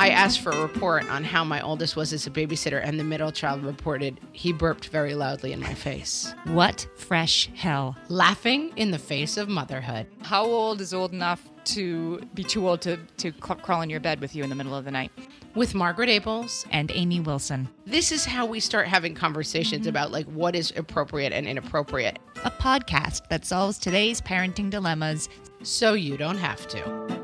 I asked for a report on how my oldest was as a babysitter, and the middle child reported he burped very loudly in my face, What fresh hell? laughing in the face of motherhood. How old is old enough to be too old to, to cl- crawl in your bed with you in the middle of the night? With Margaret Ables, And Amy Wilson, this is how we start having conversations mm-hmm. about like what is appropriate and inappropriate, a podcast that solves today's parenting dilemmas. so you don't have to.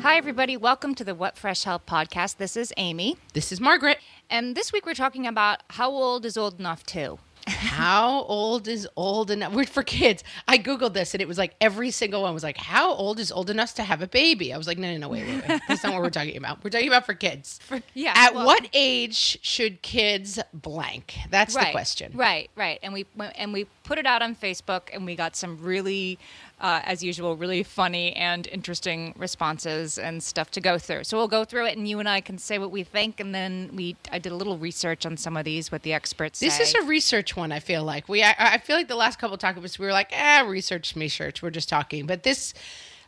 Hi, everybody. Welcome to the What Fresh Hell podcast. This is Amy. This is Margaret. And this week we're talking about how old is old enough to? How old is old enough? We're for kids. I googled this and it was like every single one was like, "How old is old enough to have a baby?" I was like, "No, no, no, wait, wait, wait. That's not what we're talking about. We're talking about for kids." yeah, At well- what age should kids blank? That's the question. Right, right. And we and we put it out on Facebook, and we got some really, uh, as usual, really funny and interesting responses and stuff to go through. So we'll go through it, and you and I can say what we think, and then we I did a little research on some of these, what the experts This say. is a research one. I feel like we. I, I feel like the last couple of topics we were like, ah, research, me search. We're just talking. But this,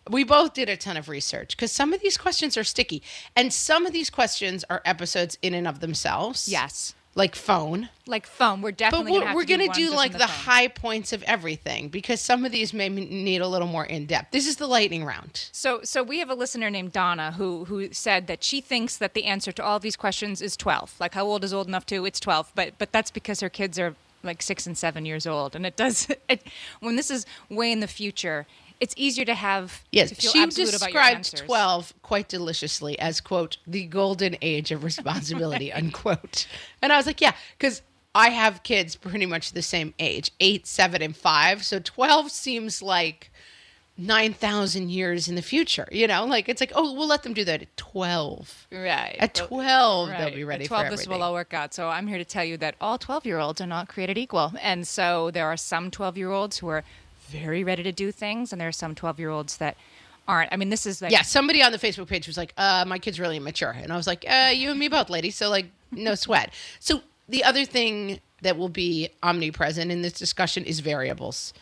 we both did a ton of research because some of these questions are sticky, and some of these questions are episodes in and of themselves. yes, like phone. like phone. We're But definitely we're, gonna have we're to do gonna one do like on the, high points of everything because some of these may need a little more in depth. This is the lightning round. So, so we have a listener named Donna who who said that she thinks that the answer to all of these questions is 12. Like, how old is old enough to? It's 12. But but that's because her kids are like six and seven years old, and it does. It, when this is way in the future, it's easier to have Yes, to feel she absolute about your described 12 quite deliciously as, quote, the golden age of responsibility, unquote. And I was like, yeah, because I have kids pretty much the same age eight, seven, and five. So 12 seems like 9,000 years in the future. You know, like it's like, oh, we'll let them do that at 12. Right. At Well, 12, they'll be ready for it. At 12, for this everything. will all work out. So I'm here to tell you that all 12 year olds are not created equal. And so there are some 12 year olds who are very ready to do things, and there are some 12 year olds that aren't. I mean, this is like. yeah, somebody on the Facebook page was like, uh, my kid's really immature. And I was like, uh, you and me both, lady. So, like, no sweat. So, the other thing that will be omnipresent in this discussion is variables.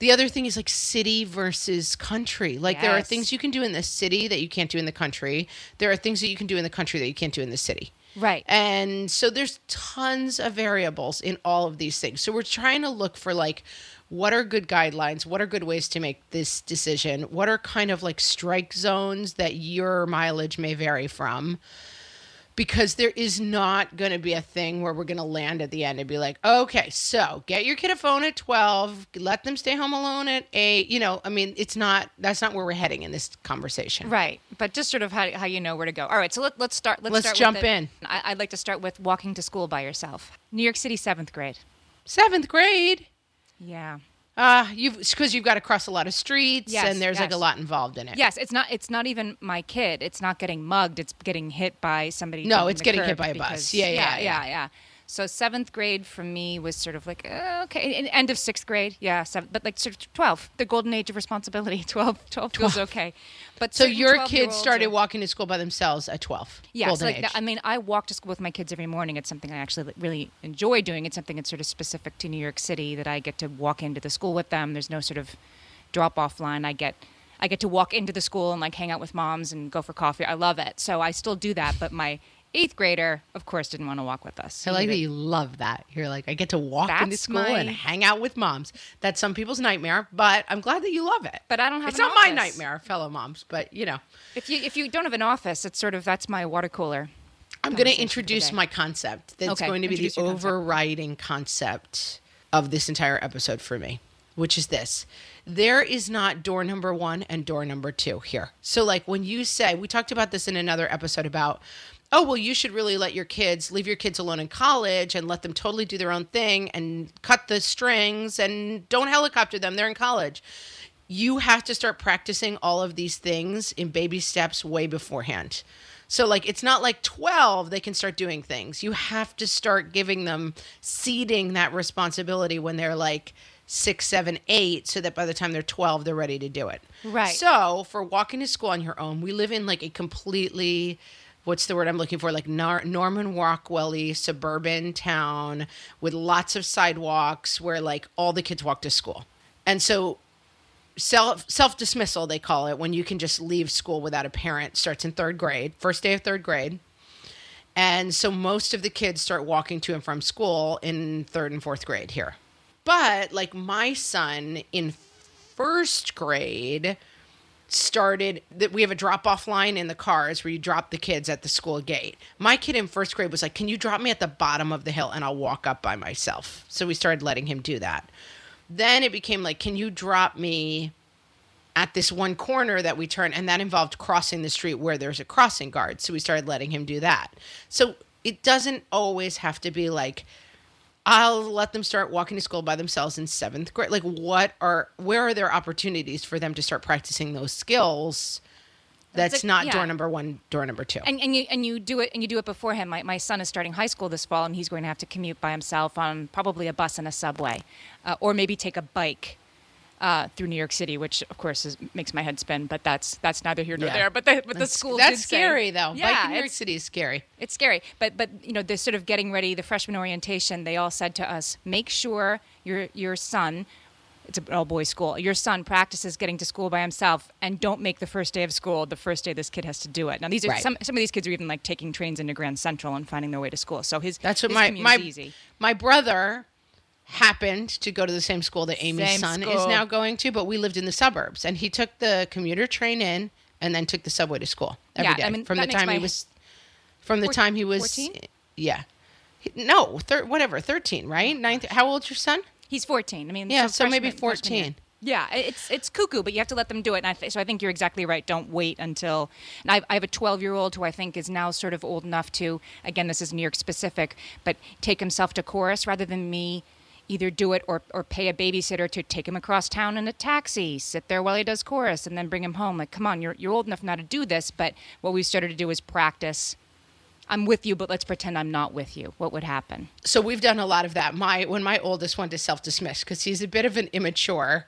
The other thing is like city versus country. Like, there are things you can do in the city that you can't do in the country. There are things that you can do in the country that you can't do in the city. Right. And so there's tons of variables in all of these things. So we're trying to look for like what are good guidelines? What are good ways to make this decision? What are kind of like strike zones that your mileage may vary from? Because there is not going to be a thing where we're going to land at the end and be like, okay, so get your kid a phone at 12, let them stay home alone at 8. You know, I mean, it's not, that's not where we're heading in this conversation. Right, but just sort of how, how you know where to go. All right, so let, let's start. Let's, Let's start jump with in. I, I'd like to start with walking to school by yourself. New York City, seventh grade. Seventh grade. Yeah. Uh, you've because you've got to cross a lot of streets, Yes, and there's like a lot involved in it. Yes, it's not. It's not even my kid. It's not getting mugged. It's getting hit by somebody. No, it's getting hit by a bus. Yeah, yeah, yeah, yeah. yeah, yeah. So seventh grade for me was sort of like uh, okay, and end of sixth grade, yeah, seven, but like sort of twelve, the golden age of responsibility. 12, 12 feels okay, but So your kids started are- walking to school by themselves at 12. Yeah, golden like. I mean, I walk to school with my kids every morning. It's something I actually really enjoy doing. It's something that's sort of specific to New York City that I get to walk into the school with them. There's no sort of drop off line. I get I get to walk into the school and like hang out with moms and go for coffee. I love it. So I still do that, but my eighth grader, of course, didn't want to walk with us. I like that you love that. You're like, I get to walk into That's school and hang out with moms. That's some people's nightmare, but I'm glad that you love it. But I don't have It's an not my office. nightmare, fellow moms, but you know, If you if you don't have an office, it's sort of that's my water cooler. I'm going to introduce today. my concept. That's Okay, going to be the your concept. overriding concept of this entire episode for me, which is this. There is not door number one and door number two here. So, like when you say, we talked about this in another episode about, oh, well, you should really let your kids leave your kids alone in college and let them totally do their own thing and cut the strings and don't helicopter them. They're in college. You have to start practicing all of these things in baby steps way beforehand. So like it's not like 12 they can start doing things. You have to start giving them seeding that responsibility when they're like six, seven, eight, so that by the time they're 12, they're ready to do it. Right. So for walking to school on your own, we live in like a completely what's the word I'm looking for? Like Nor- Norman Rockwelly suburban town with lots of sidewalks where like all the kids walk to school. And so self self dismissal they call it when you can just leave school without a parent starts in third grade first day of third grade and so most of the kids start walking to and from school in third and fourth grade here but like my son in first grade started that we have a drop off line in the cars where you drop the kids at the school gate. My kid in first grade was like, "Can you drop me at the bottom of the hill and I'll walk up by myself?" So we started letting him do that. Then it became like, "Can you drop me at this one corner that we turn?" And that involved crossing the street where there's a crossing guard. So we started letting him do that. So it doesn't always have to be like I'll let them start walking to school by themselves in seventh grade. Like, what are where are there opportunities for them to start practicing those skills? That's, not yeah. door number one, door number two. And, and you and you do it and you do it beforehand. My, my son is starting high school this fall, and he's going to have to commute by himself on probably a bus and a subway, uh, or maybe take a bike uh, through New York City, which of course is, makes my head spin. But that's that's neither here nor Yeah. there. But the but the school that's did say- scary though. Yeah, Bike in New York City is scary. it's scary but but you know they're sort of getting ready the freshman orientation they all said to us make sure your your son it's an all boys school your son practices getting to school by himself and don't make the first day of school the first day this kid has to do it now these are Right. some some of these kids are even like taking trains into grand central and finding their way to school so his That's what his my my easy my brother happened to go to the same school that Amy's Same son is now going to, but we lived in the suburbs, and he took the commuter train in and then took the subway to school every day Yeah, I mean, from the time he was from the time he was 14? yeah no thir- whatever thirteen right oh ninth how old's your son he's 14 i mean Yeah, so maybe freshman year. 14. Yeah, it's it's cuckoo, but you have to let them do it. And I th- so I think you're exactly right. Don't wait until. And I, I have a 12 year old who I think is now sort of old enough to. Again, this is New York specific, but take himself to chorus rather than me. Either do it or, or pay a babysitter to take him across town in a taxi, sit there while he does chorus, and then bring him home. Like, come on, you're, you're old enough now to do this. But what we've started to do is practice. I'm with you, but let's pretend I'm not with you. What would happen? so we've done a lot of that my when my oldest went to self-dismiss because he's a bit of an immature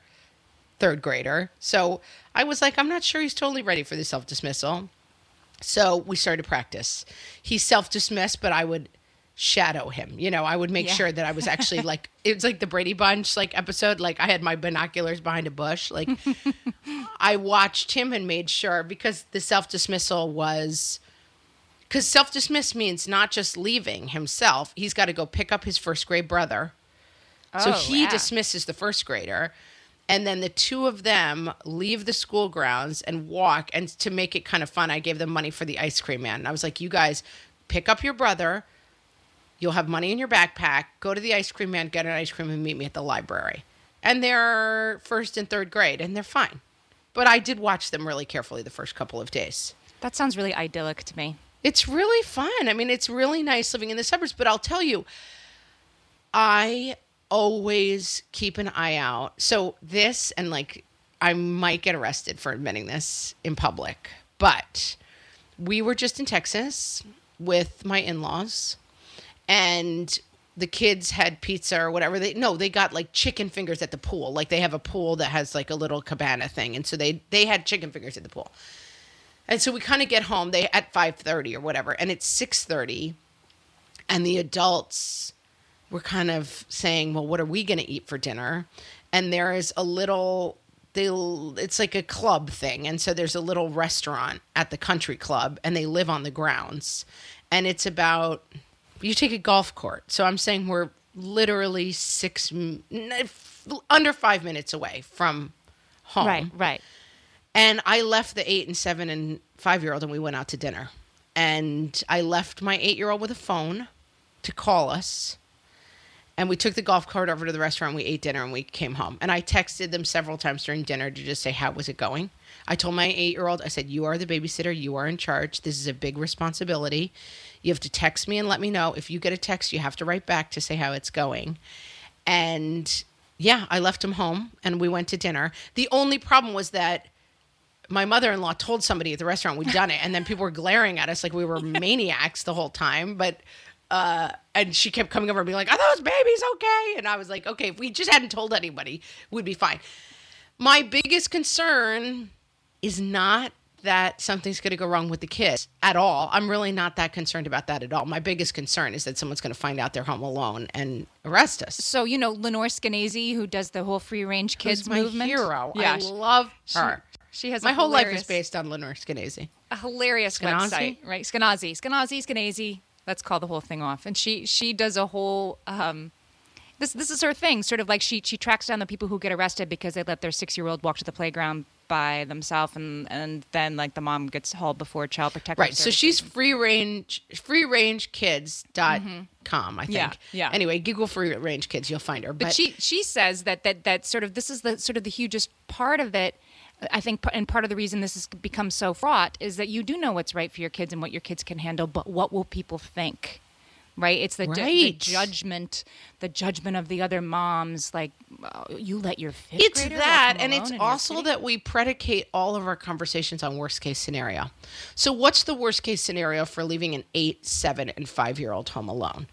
third grader so i was like i'm not sure he's totally ready for the self-dismissal so we started to practice he self-dismissed but i would shadow him you know i would make Yeah. sure that i was actually like it was like the brady bunch like episode like i had my binoculars behind a bush like i watched him and made sure because the self-dismissal was because self dismiss means not just leaving himself, he's got to go pick up his first grade brother. so Oh, he yeah. dismisses the first grader. And then the two of them leave the school grounds and walk. And to make it kind of fun, I gave them money for the ice cream man. And I was like, you guys pick up your brother. You'll have money in your backpack. Go to the ice cream man, get an ice cream, and meet me at the library. And they're first and third grade, and they're fine. But I did watch them really carefully the first couple of days. That sounds really idyllic to me. It's really fun. I mean, it's really nice living in the suburbs, but I'll tell you, I always keep an eye out. So, this, and like, I might get arrested for admitting this in public, but we were just in Texas with my in laws, and the kids had pizza or whatever they no they got like chicken fingers at the pool. Like they have a pool that has like a little cabana thing and so they they had chicken fingers at the pool. And so we kind of get home they at 5:30 or whatever and it's 6:30 and the adults were kind of saying, "Well, what are we going to eat for dinner?" And there is a little they'll it's like a club thing and so there's a little restaurant at the country club and they live on the grounds. And it's about you take a golf court. So I'm saying we're literally six m- n- f- under five minutes away from home. Right, right. And I left the eight and seven and five year old and we went out to dinner. And I left my eight year old with a phone to call us. And we took the golf cart over to the restaurant. We ate dinner and we came home. And I texted them several times during dinner to just say, How was it going? I told my eight year old, I said, You are the babysitter. You are in charge. This is a big responsibility. You have to text me and let me know. If you get a text, you have to write back to say how it's going. And yeah, I left him home and we went to dinner. The only problem was that my mother-in-law told somebody at the restaurant we'd done it and then people were glaring at us like we were maniacs the whole time but uh and she kept coming over and being like are those babies okay and i was like okay if we just hadn't told anybody we'd be fine my biggest concern is not that something's going to go wrong with the kids at all i'm really not that concerned about that at all my biggest concern is that someone's going to find out they're home alone and arrest us So you know Lenore Skenazy, who does the whole free range kids Who's my movement. hero Yeah, i love her she has a my whole life is based on lenore skenazy a hilarious Skenazy? website, right? Skenazi, Skenazi, Skenazi. Let's call the whole thing off. And she she does a whole. Um, this this is her thing, sort of like she she tracks down the people who get arrested because they let their six year old walk to the playground by themselves, and and then like the mom gets hauled before child protective. Right. So Services. she's free range free range kids.com, mm-hmm. I think. Yeah, yeah. Anyway, Google free range kids, you'll find her. But, But she she says that that that sort of this is the sort of the hugest part of it. I think, and part of the reason this has become so fraught is that you do know what's right for your kids and what your kids can handle, but what will people think? Right? It's the, ju- the judgment, the judgment of the other moms. Like oh, you let your fifth it's that and it's your also that we predicate all of our conversations on worst case scenario. So what's the worst case scenario for leaving an 8, 7 and 5 year old home alone?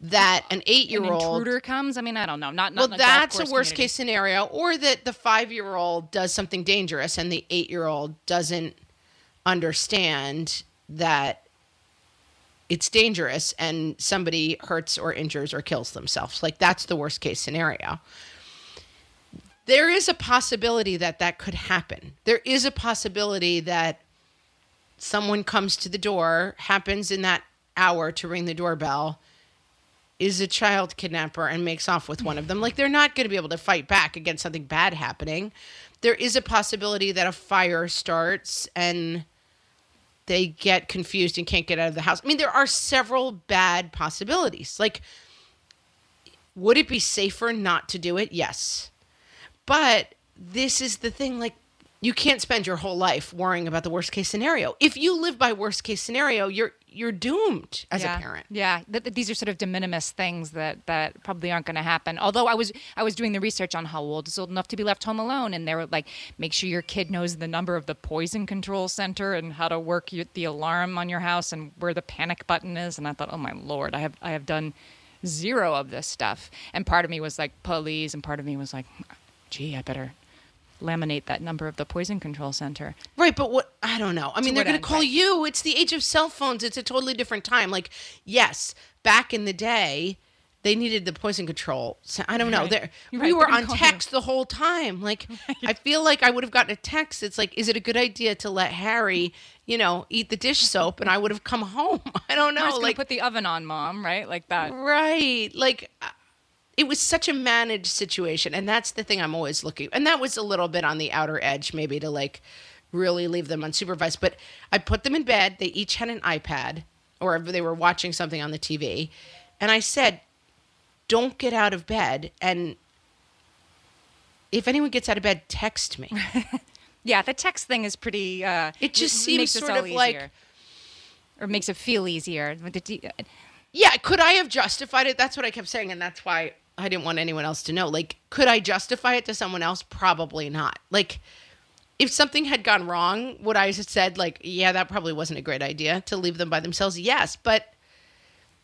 That an 8 year an old intruder comes. I mean, I don't know. Not, not well a that's a worst community. case scenario or that the 5 year old does something dangerous and the 8 year old doesn't understand that it's dangerous and somebody hurts or injures or kills themselves. Like that's the worst case scenario. There is a possibility that that could happen. There is a possibility that someone comes to the door, happens in that hour to ring the doorbell, is a child kidnapper and makes off with one of them. Like they're not going to be able to fight back against something bad happening. There is a possibility that a fire starts and they get confused and can't get out of the house. I mean, there are several bad possibilities. Like, would it be safer not to do it? Yes. But this is the thing like, you can't spend your whole life worrying about the worst case scenario. If you live by worst case scenario, you're you're doomed as yeah. a parent. Yeah, th- th- these are sort of de minimis things that that probably aren't going to happen. Although I was I was doing the research on how old is old enough to be left home alone, and they were like, make sure your kid knows the number of the poison control center and how to work your, the alarm on your house and where the panic button is. And I thought, oh my lord, I have I have done zero of this stuff. And part of me was like, please, and part of me was like, gee, I better laminate that number of the poison control center. Right, but what I don't know. I mean, they're going to call right. you. It's the age of cell phones. It's a totally different time. Like, yes, back in the day, they needed the poison control. So, I don't know. Right. We right, were on text the whole time. Like, I feel like I would have gotten a text. It's like, is it a good idea to let Harry, you know, eat the dish soap? And I would have come home. I don't know. Like, put the oven on, mom, right? Like that. Right. Like it was such a managed situation and that's the thing I'm always looking. And that was a little bit on the outer edge maybe to like really leave them unsupervised, but I put them in bed. They each had an iPad or they were watching something on the TV. And I said, "Don't get out of bed and if anyone gets out of bed, text me." Yeah, the text thing is pretty. Uh, It just seems makes sort of like- or makes it feel easier. D- Yeah, could I have justified it? That's what I kept saying, and that's why I didn't want anyone else to know. Like, could I justify it to someone else? Probably not. Like, if something had gone wrong, would I have said, like, yeah, that probably wasn't a great idea to leave them by themselves? Yes, but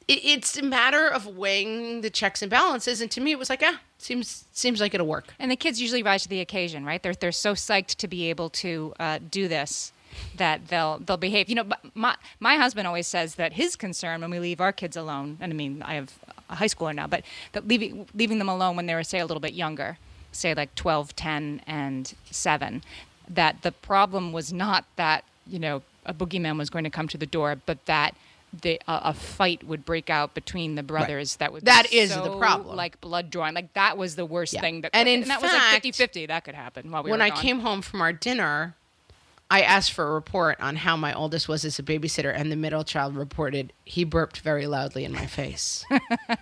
it, it's a matter of weighing the checks and balances. And to me, it was like, ah, seems seems like it'll work. And the kids usually rise to the occasion, right? They're they're so psyched to be able to uh, do this that they'll they'll behave. You know, my my husband always says that his concern when we leave our kids alone, and I mean I have a high schooler now, but that leaving leaving them alone when they were say a little bit younger, say like 12, 10, and 7, that the problem was not that, you know, a boogeyman was going to come to the door, but that they, a a fight would break out between the brothers that would That be is the problem. like blood drawing like that was the worst Yeah. thing that And in that was fact, like 50-50 that could happen while we when were I gone. came home from our dinner, I asked for a report on how my oldest was as a babysitter, and the middle child reported he burped very loudly in my face.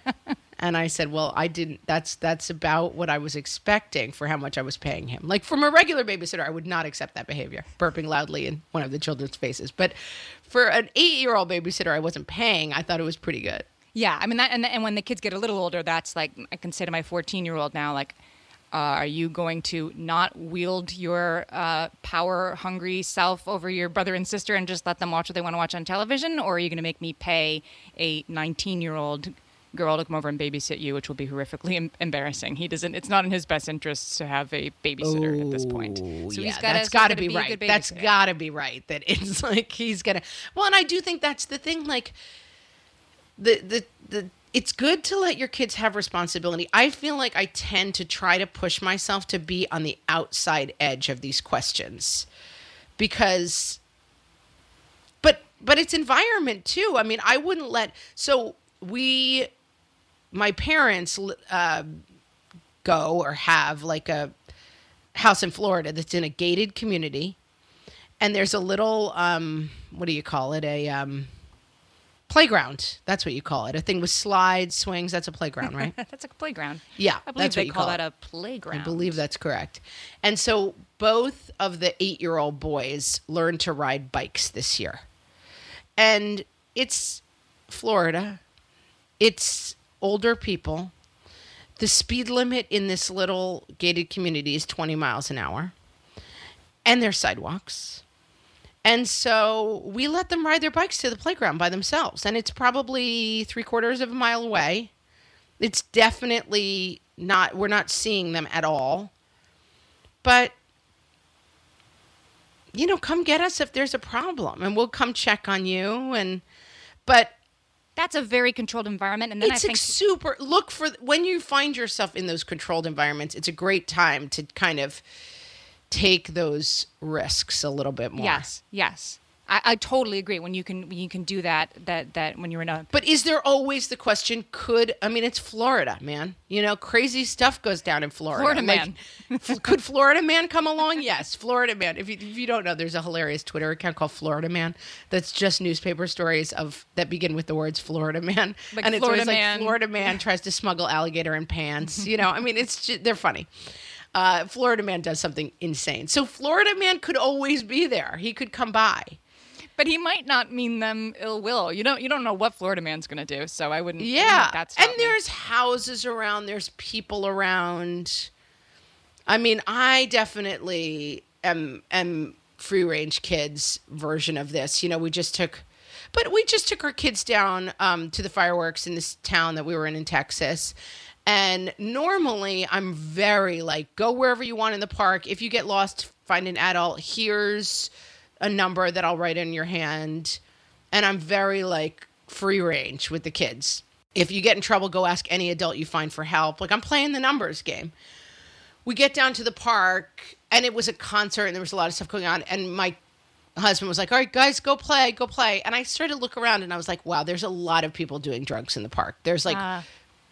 and I said, "Well, I didn't. That's that's about what I was expecting for how much I was paying him. Like from a regular babysitter, I would not accept that behavior, burping loudly in one of the children's faces. But for an eight-year-old babysitter, I wasn't paying. I thought it was pretty good. Yeah, I mean that, and, and when the kids get a little older, that's like I can say to my 14 year old now, like, uh, are you going to not wield your uh, power hungry self over your brother and sister and just let them watch what they want to watch on television, or are you going to make me pay a 19 year old girl to come over and babysit you, which will be horrifically em- embarrassing. He doesn't. It's not in his best interests to have a babysitter at this point. So yeah, he's gotta, that's got to be, be right. That's got to be right. That it's like he's gonna. Well, and I do think that's the thing. Like the the the. It's good to let your kids have responsibility. I feel like I tend to try to push myself to be on the outside edge of these questions because but but it's environment too. I mean, I wouldn't let so we my parents uh, go or have like a house in Florida that's in a gated community, and there's a little um, what do you call it? A um, playground. That's what you call it. A thing with slides, swings. That's a playground, right? That's a playground. Yeah, I believe they call, call that a playground. I believe that's correct. And so both of the eight year old boys learned to ride bikes this year. And it's Florida, it's older people. The speed limit in this little gated community is 20 miles an hour, and there's sidewalks. And so we let them ride their bikes to the playground by themselves. And it's probably three quarters of a mile away. It's definitely not, we're not seeing them at all. But, you know, come get us if there's a problem and we'll come check on you. And, but That's a very controlled environment, and then it's I think super look for when you find yourself in those controlled environments, it's a great time to kind of take those risks a little bit more. Yes, yes. I, I totally agree. When you can when you can do that, that that when you're in a But is there always the question? Could I mean it's Florida, man? You know, crazy stuff goes down in Florida. Florida Like, man. could Florida man come along? Yes, Florida man. If you, if you don't know, there's a hilarious Twitter account called Florida Man that's just newspaper stories of that begin with the words Florida man, Like and it's Florida always man. like Florida man tries to smuggle alligator in pants. You know, I mean, it's just, they're funny. Uh, Florida man does something insane. So Florida man could always be there. He could come by. but he might not mean them ill will. You don't you don't know what Florida man's gonna do, so I wouldn't. Yeah. let that and stop me. there's houses around, there's people around. I mean, I definitely am am free range kids version of this. You know, we just took but we just took our kids down um, to the fireworks in this town that we were in in Texas. And normally I'm very like, go wherever you want in the park. If you get lost, find an adult. Here's a number that I'll write in your hand. And I'm very like free range with the kids. If you get in trouble, go ask any adult you find for help. Like I'm playing the numbers game. We get down to the park and it was a concert and there was a lot of stuff going on. And my husband was like, All right, guys, go play, go play. And I started to look around and I was like, Wow, there's a lot of people doing drugs in the park. There's like Ah.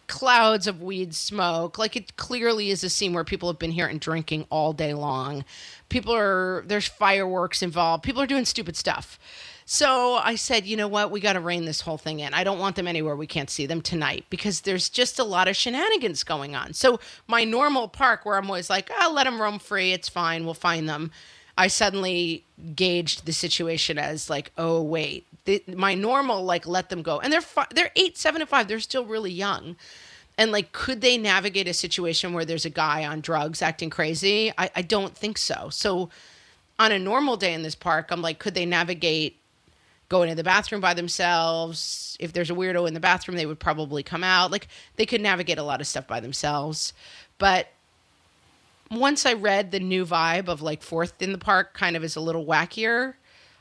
Clouds of weed smoke. Like it clearly is a scene where people have been here and drinking all day long. People are there's fireworks involved. People are doing stupid stuff. So I said, you know what? We got to rein this whole thing in. I don't want them anywhere we can't see them tonight because there's just a lot of shenanigans going on. So my normal park where I'm always like, I'll let them roam free. It's fine. We'll find them. I suddenly gauged the situation as like, oh wait, my normal like let them go, and they're fi- they're eight, seven, and five. They're still really young, and like, could they navigate a situation where there's a guy on drugs acting crazy? I, I don't think so. So, on a normal day in this park, I'm like, could they navigate going to the bathroom by themselves? If there's a weirdo in the bathroom, they would probably come out. Like, they could navigate a lot of stuff by themselves, but once I read the new vibe of like fourth in the park kind of is a little wackier,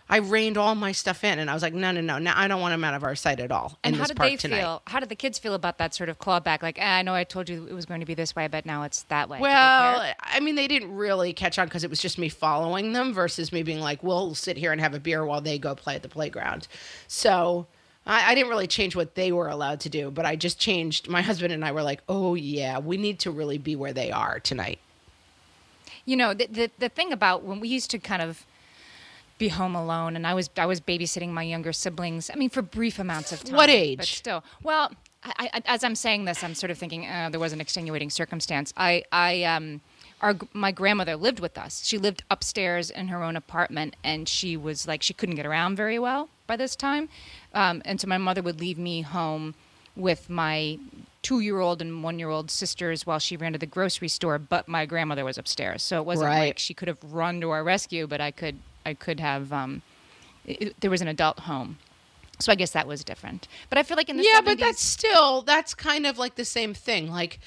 I reined all my stuff in and I was like, no, no, no, no I don't want them out of our sight at all. And how did they tonight. feel? How did the kids feel about that sort of clawback? Like, eh, I know I told you it was going to be this way, but now it's that way. Well. I mean, they didn't really catch on because it was just me following them versus me being like, we'll sit here and have a beer while they go play at the playground. So I, I didn't really change what they were allowed to do, but I just changed. My husband and I were like, oh, yeah, we need to really be where they are tonight. You know, the, the the thing about when we used to kind of be home alone, and I was I was babysitting my younger siblings. I mean, for brief amounts of time. What age? But still, well, I, I, as I'm saying this, I'm sort of thinking uh, there was an extenuating circumstance. I I um. Our, my grandmother lived with us. She lived upstairs in her own apartment, and she was like she couldn't get around very well by this time, um, and so my mother would leave me home with my two-year-old and one-year-old sisters while she ran to the grocery store. But my grandmother was upstairs, so it wasn't Right. like she could have run to our rescue. But I could I could have um, it, it- there was an adult home, so I guess that was different. But I feel like in the yeah, 70s, but that's still that's kind of like the same thing. Like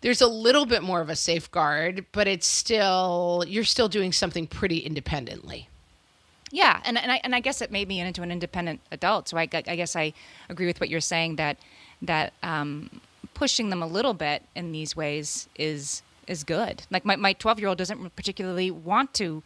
there's a little bit more of a safeguard, but it's still you're still doing something pretty independently. Yeah, and and I and I guess it made me into an independent adult. So I, I guess I agree with what you're saying that that um, pushing them a little bit in these ways is is good. Like my my 12 year old doesn't particularly want to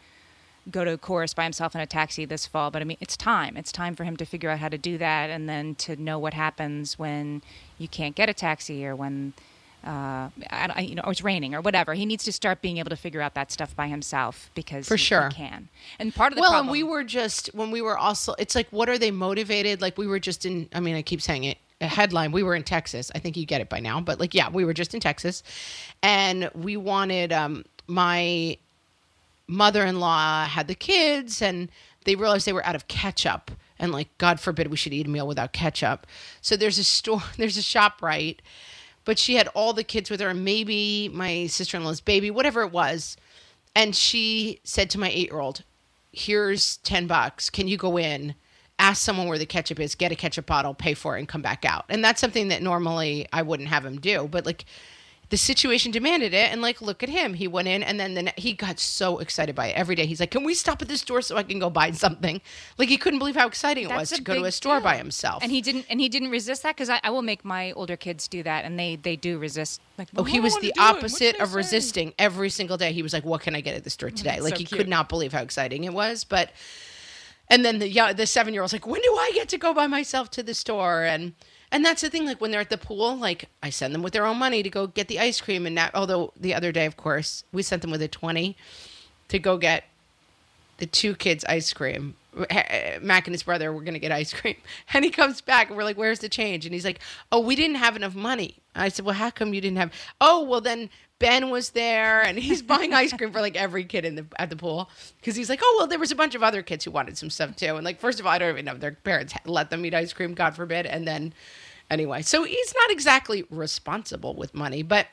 go to chorus by himself in a taxi this fall, but I mean it's time. It's time for him to figure out how to do that, and then to know what happens when you can't get a taxi or when. Uh, I, I- you know, or it's raining or whatever. He needs to start being able to figure out that stuff by himself because For he- he sure. can. And part of the well, problem, and we were just when we were also it's like what are they motivated? Like we were just in I mean, I keep saying it. Headline, we were in Texas. I think you get it by now, but like yeah, we were just in Texas. And we wanted um my mother-in-law had the kids and they realized they were out of ketchup. And like god forbid we should eat a meal without ketchup. So there's a store there's a shop right? But she had all the kids with her and maybe my sister-in-law's baby whatever it was. And she said to my eight-year-old here's 10 bucks. Can you go in ask someone where the ketchup is get a ketchup bottle pay for it and come back out and that's something that normally i wouldn't have him do but like the situation demanded it and like look at him he went in and then the, ne- he got so excited by it every day he's like can we stop at this store so i can go buy something like he couldn't believe how exciting it was to go to a store by himself And he didn't. And he didn't resist that because I, I will make my older kids do that, and they they do resist. Like, Oh, "Well, I he was the do it. What opposite of say?" resisting every single day. He was like, "What can I get at the store mm, today?" That's like so he cute. could not believe how exciting it was. But and then the yeah, the seven year old's like, "When do I get to go by myself to the store?" And and that's the thing. Like when they're at the pool, like I send them with their own money to go get the ice cream. And now, although the other day, of course, we sent them with a twenty to go get the two kids ice cream. Mac and his brother were gonna get ice cream, and he comes back, and we're like, "Where's the change?" And he's like, "Oh, we didn't have enough money." I said, "Well, how come you didn't have?" Oh, well, then Ben was there, and he's buying ice cream for like every kid in the at the pool because he's like, "Oh, well, there was a bunch of other kids who wanted some stuff too." And like, first of all, I don't even know if their parents let them eat ice cream, God forbid. And then, anyway, so he's not exactly responsible with money, but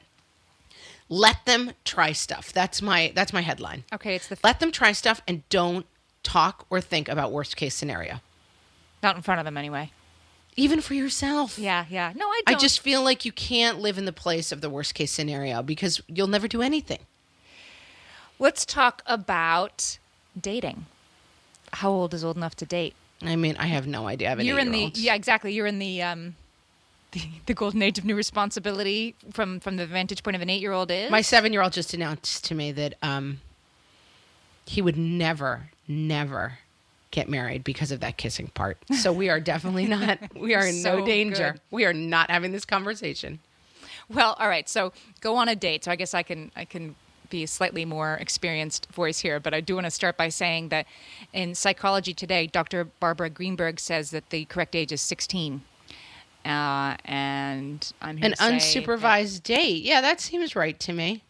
let them try stuff. That's my that's my headline. Okay, it's the Let them try stuff and don't talk or think about worst case scenario. not in front of them anyway. Even for yourself. Yeah, yeah. No, I I don't. just feel like you can't live in the place of the worst case scenario because you'll never do anything. let's talk about dating. How old is old enough to date? I mean, I have no idea. I have an You're in the yeah, exactly. You're in the um, the, the golden age of new responsibility from from the vantage point of an eight year old is My seven year old just announced to me that um, he would never, never get married because of that kissing part. So we are definitely not, we are in no danger. good. We are not having this conversation. Well, all right. So go on a date. So I guess I can I can be a slightly more experienced voice here, but I do want to start by saying that in Psychology Today, Dr. Barbara Greenberg says that the correct age is 16. Uh, and I'm An to say that- unsupervised date. Yeah, that seems right to me.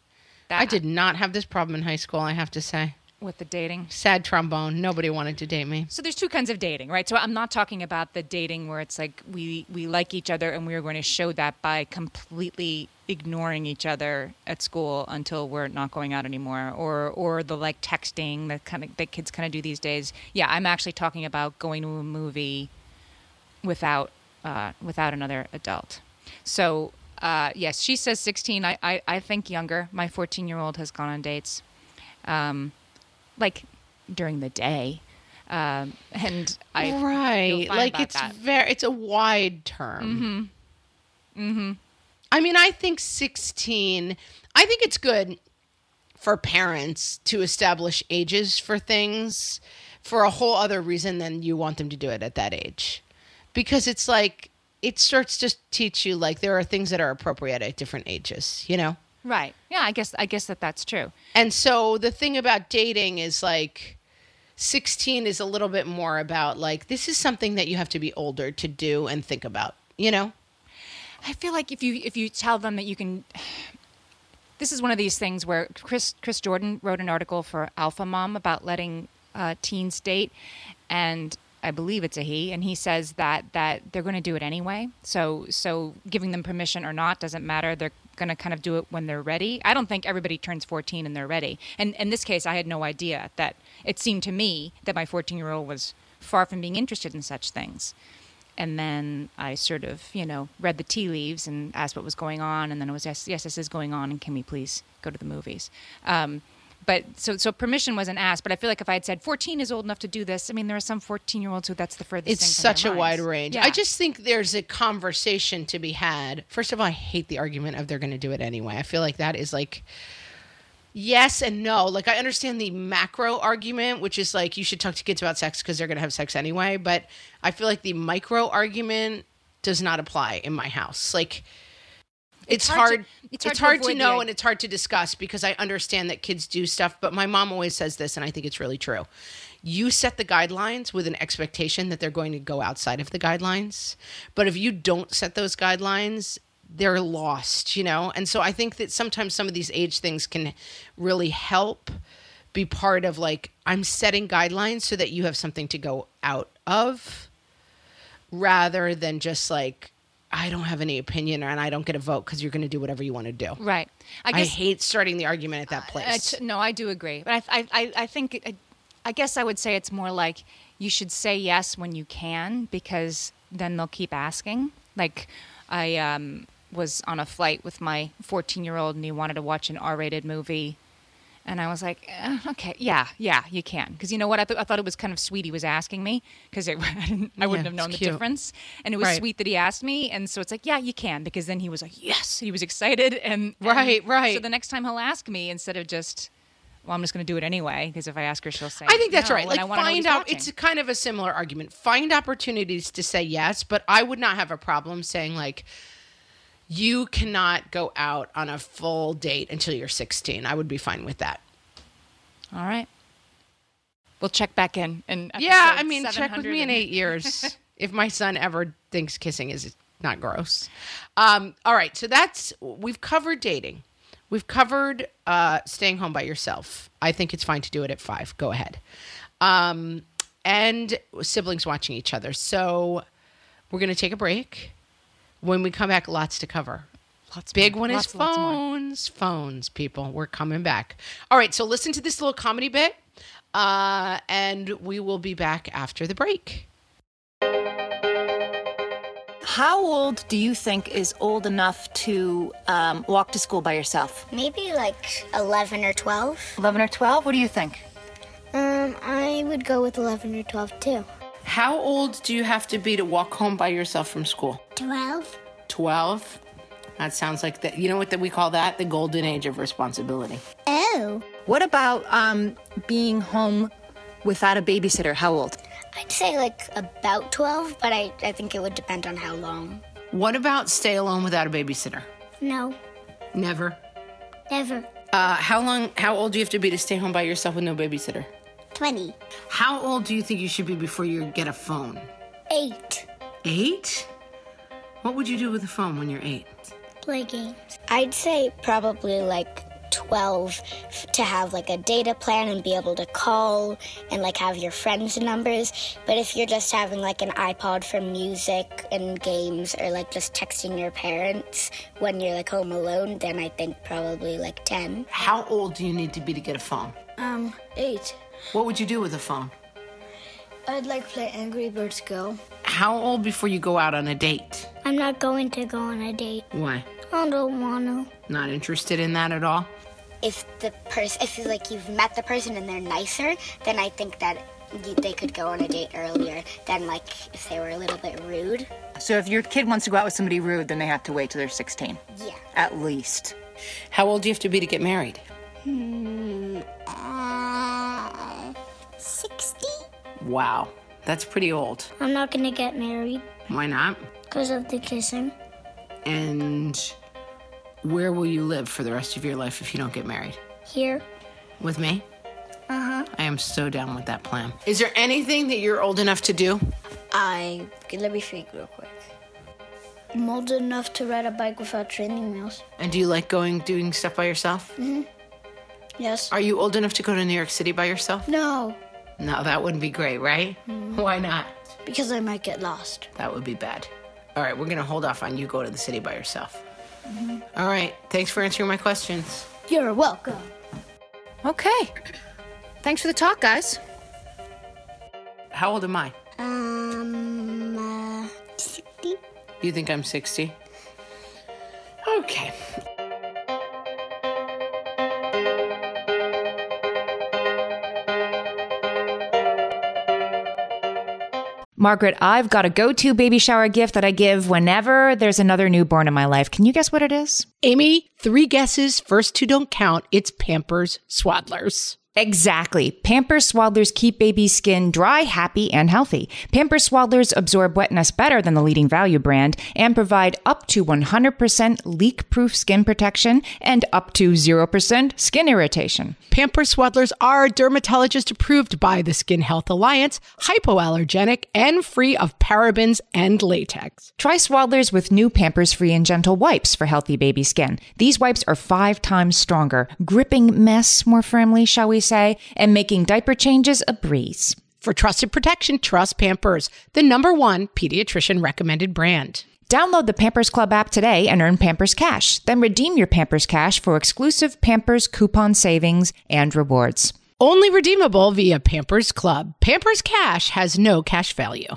that- I did not have this problem in high school, I have to say. with the dating. Sad trombone. Nobody wanted to date me. So there's two kinds of dating, right? So I'm not talking about the dating where it's like we we like each other and we're going to show that by completely ignoring each other at school until we're not going out anymore, or or the like texting that kind of that kids kind of do these days. Yeah, I'm actually talking about going to a movie without uh, without another adult. So uh, yes, she says 16. I, I I think younger. My 14 year old has gone on dates. Um, like during the day. Um, and I right. Like it's that. very it's a wide term. Mhm. Mhm. I mean, I think 16 I think it's good for parents to establish ages for things for a whole other reason than you want them to do it at that age. Because it's like it starts to teach you like there are things that are appropriate at different ages, you know? Right. Yeah, I guess I guess that that's true. And so the thing about dating is like 16 is a little bit more about like this is something that you have to be older to do and think about, you know? I feel like if you if you tell them that you can this is one of these things where Chris Chris Jordan wrote an article for Alpha Mom about letting uh, teens date, and I believe it's a he, and he says that that they're going to do it anyway. So so giving them permission or not doesn't matter. They're going to kind of do it when they're ready. I don't think everybody turns 14 and they're ready. And in this case, I had no idea that it seemed to me that my 14 year old was far from being interested in such things. And then I sort of, you know, read the tea leaves and asked what was going on. And then it was, yes, yes, this is going on. And can we please go to the movies? Um, but so so permission wasn't asked. But I feel like if I had said 14 is old enough to do this, I mean, there are some 14 year olds who that's the furthest. It's thing from such a wide range. Yeah. I just think there's a conversation to be had. First of all, I hate the argument of they're going to do it anyway. I feel like that is like yes and no. Like I understand the macro argument, which is like you should talk to kids about sex because they're going to have sex anyway, but I feel like the micro argument does not apply in my house. Like it's, It's hard, hard to- it's it's hard, hard to to know and it's hard to discuss because I understand that kids do stuff, but my mom always says this and I think it's really true. You set the guidelines with an expectation that they're going to go outside of the guidelines. But if you don't set those guidelines, they're lost, you know? And so I think that sometimes some of these age things can really help be part of like, I'm setting guidelines so that you have something to go out of rather than just like, I don't have any opinion and I don't get a vote because you're going to do whatever you want to do. Right. I I, hate starting the argument at that I place. t- no, I do agree, but I, I, I, I think, I, I guess I would say it's more like you should say yes when you can because then they'll keep asking. Like, I um, was on a flight with my 14 year old and he wanted to watch an R rated movie. And I was like, eh, okay, yeah, yeah, you can. Because you know what? I, th- I thought it was kind of sweet he was asking me because I, didn't, I wouldn't Yeah, have known the cute. difference. And it was Right. sweet that he asked me. And so it's like, yeah, you can. Because then he was like, yes. He was excited. And, and Right, right. So the next time he'll ask me instead of just, well, I'm just going to do it anyway. Because if I ask her, she'll say, I think that's no, right. Like find out watching. it's kind of a similar argument. Find opportunities to say yes, but I would not have a problem saying like you cannot go out on a full date until you're 16. I would be fine with that. All right. We'll check back in. in Yeah, I mean, check with me in 8 years if my son ever thinks kissing is not gross. Um all right, so that's we've covered dating. We've covered uh staying home by yourself. I think it's fine to do it at 5. Go ahead. Um and siblings watching each other. So we're going to take a break. When we come back, lots to cover. Lots Big more. one Lots, is phones. Phones, people. We're coming back. All right, so listen to this little comedy bit, uh, and we will be back after the break. How old do you think is old enough to um, walk to school by yourself? Maybe like 11 or 12. 11 or 12? What do you think? Um, I would go with 11 or 12 too. How old do you have to be to walk home by yourself from school? 12? 12. That sounds like that. You know what that we call that? The golden age of responsibility. Oh. What about um, being home without a babysitter? How old? I'd say like about 12, but I, I think it would depend on how long. What about stay alone without a babysitter? No, Never. never. Uh, how long? How old do you have to be to stay home by yourself with no babysitter? 20. How old do you think you should be before you get a phone? 8. Eight? What would you do with a phone when you're eight? Play games. I'd say probably like 12 to have like a data plan and be able to call and like have your friends' numbers. But if you're just having like an iPod for music and games or like just texting your parents when you're like home alone, then I think probably like 10. How old do you need to be to get a phone? Um, 8. What would you do with a phone? I'd like play Angry Birds Go. How old before you go out on a date? I'm not going to go on a date. Why? I don't want to. Not interested in that at all? If the person, if like you've met the person and they're nicer, then I think that you, they could go on a date earlier than like if they were a little bit rude. So if your kid wants to go out with somebody rude, then they have to wait till they're 16, Yeah. at least. How old do you have to be to get married? Uh, 60? Wow. That's pretty old. I'm not gonna get married Why not? because of the kissing. And where will you live for the rest of your life if you don't get married? Here. With me? Uh huh. I am so down with that plan. Is there anything that you're old enough to do? I let me think real quick. I'm old enough to ride a bike without training wheels. And do you like going doing stuff by yourself? Yes. Are you old enough to go to New York City by yourself? No, No, that wouldn't be great, right? Why not? because I might get lost. That would be bad. All right, we're gonna hold off on you go to the city by yourself. All right, thanks for answering my questions. You're welcome. Okay. Thanks for the talk, guys. How old am I? Um, uh, 60? You think I'm 60? Okay. Margaret, I've got a go to baby shower gift that I give whenever there's another newborn in my life. Can you guess what it is? Amy, three guesses. First two don't count. It's Pampers Swaddlers. Exactly. Pampers Swaddlers keep baby's skin dry, happy, and healthy. Pampers Swaddlers absorb wetness better than the leading value brand and provide up to 100% leak proof skin protection and up to 0% skin irritation. Pampers Swaddlers are dermatologist approved by the Skin Health Alliance, hypoallergenic, and free of parabens and latex. Try Swaddlers with new Pampers Free and Gentle wipes for healthy baby skin. These wipes are five times stronger, gripping mess more firmly, shall we say, and making diaper changes a breeze. For trusted protection, trust Pampers, the number one pediatrician recommended brand. Download the Pampers Club app today and earn Pampers Cash. Then redeem your Pampers Cash for exclusive Pampers coupon savings and rewards. Only redeemable via Pampers Club. Pampers Cash has no cash value.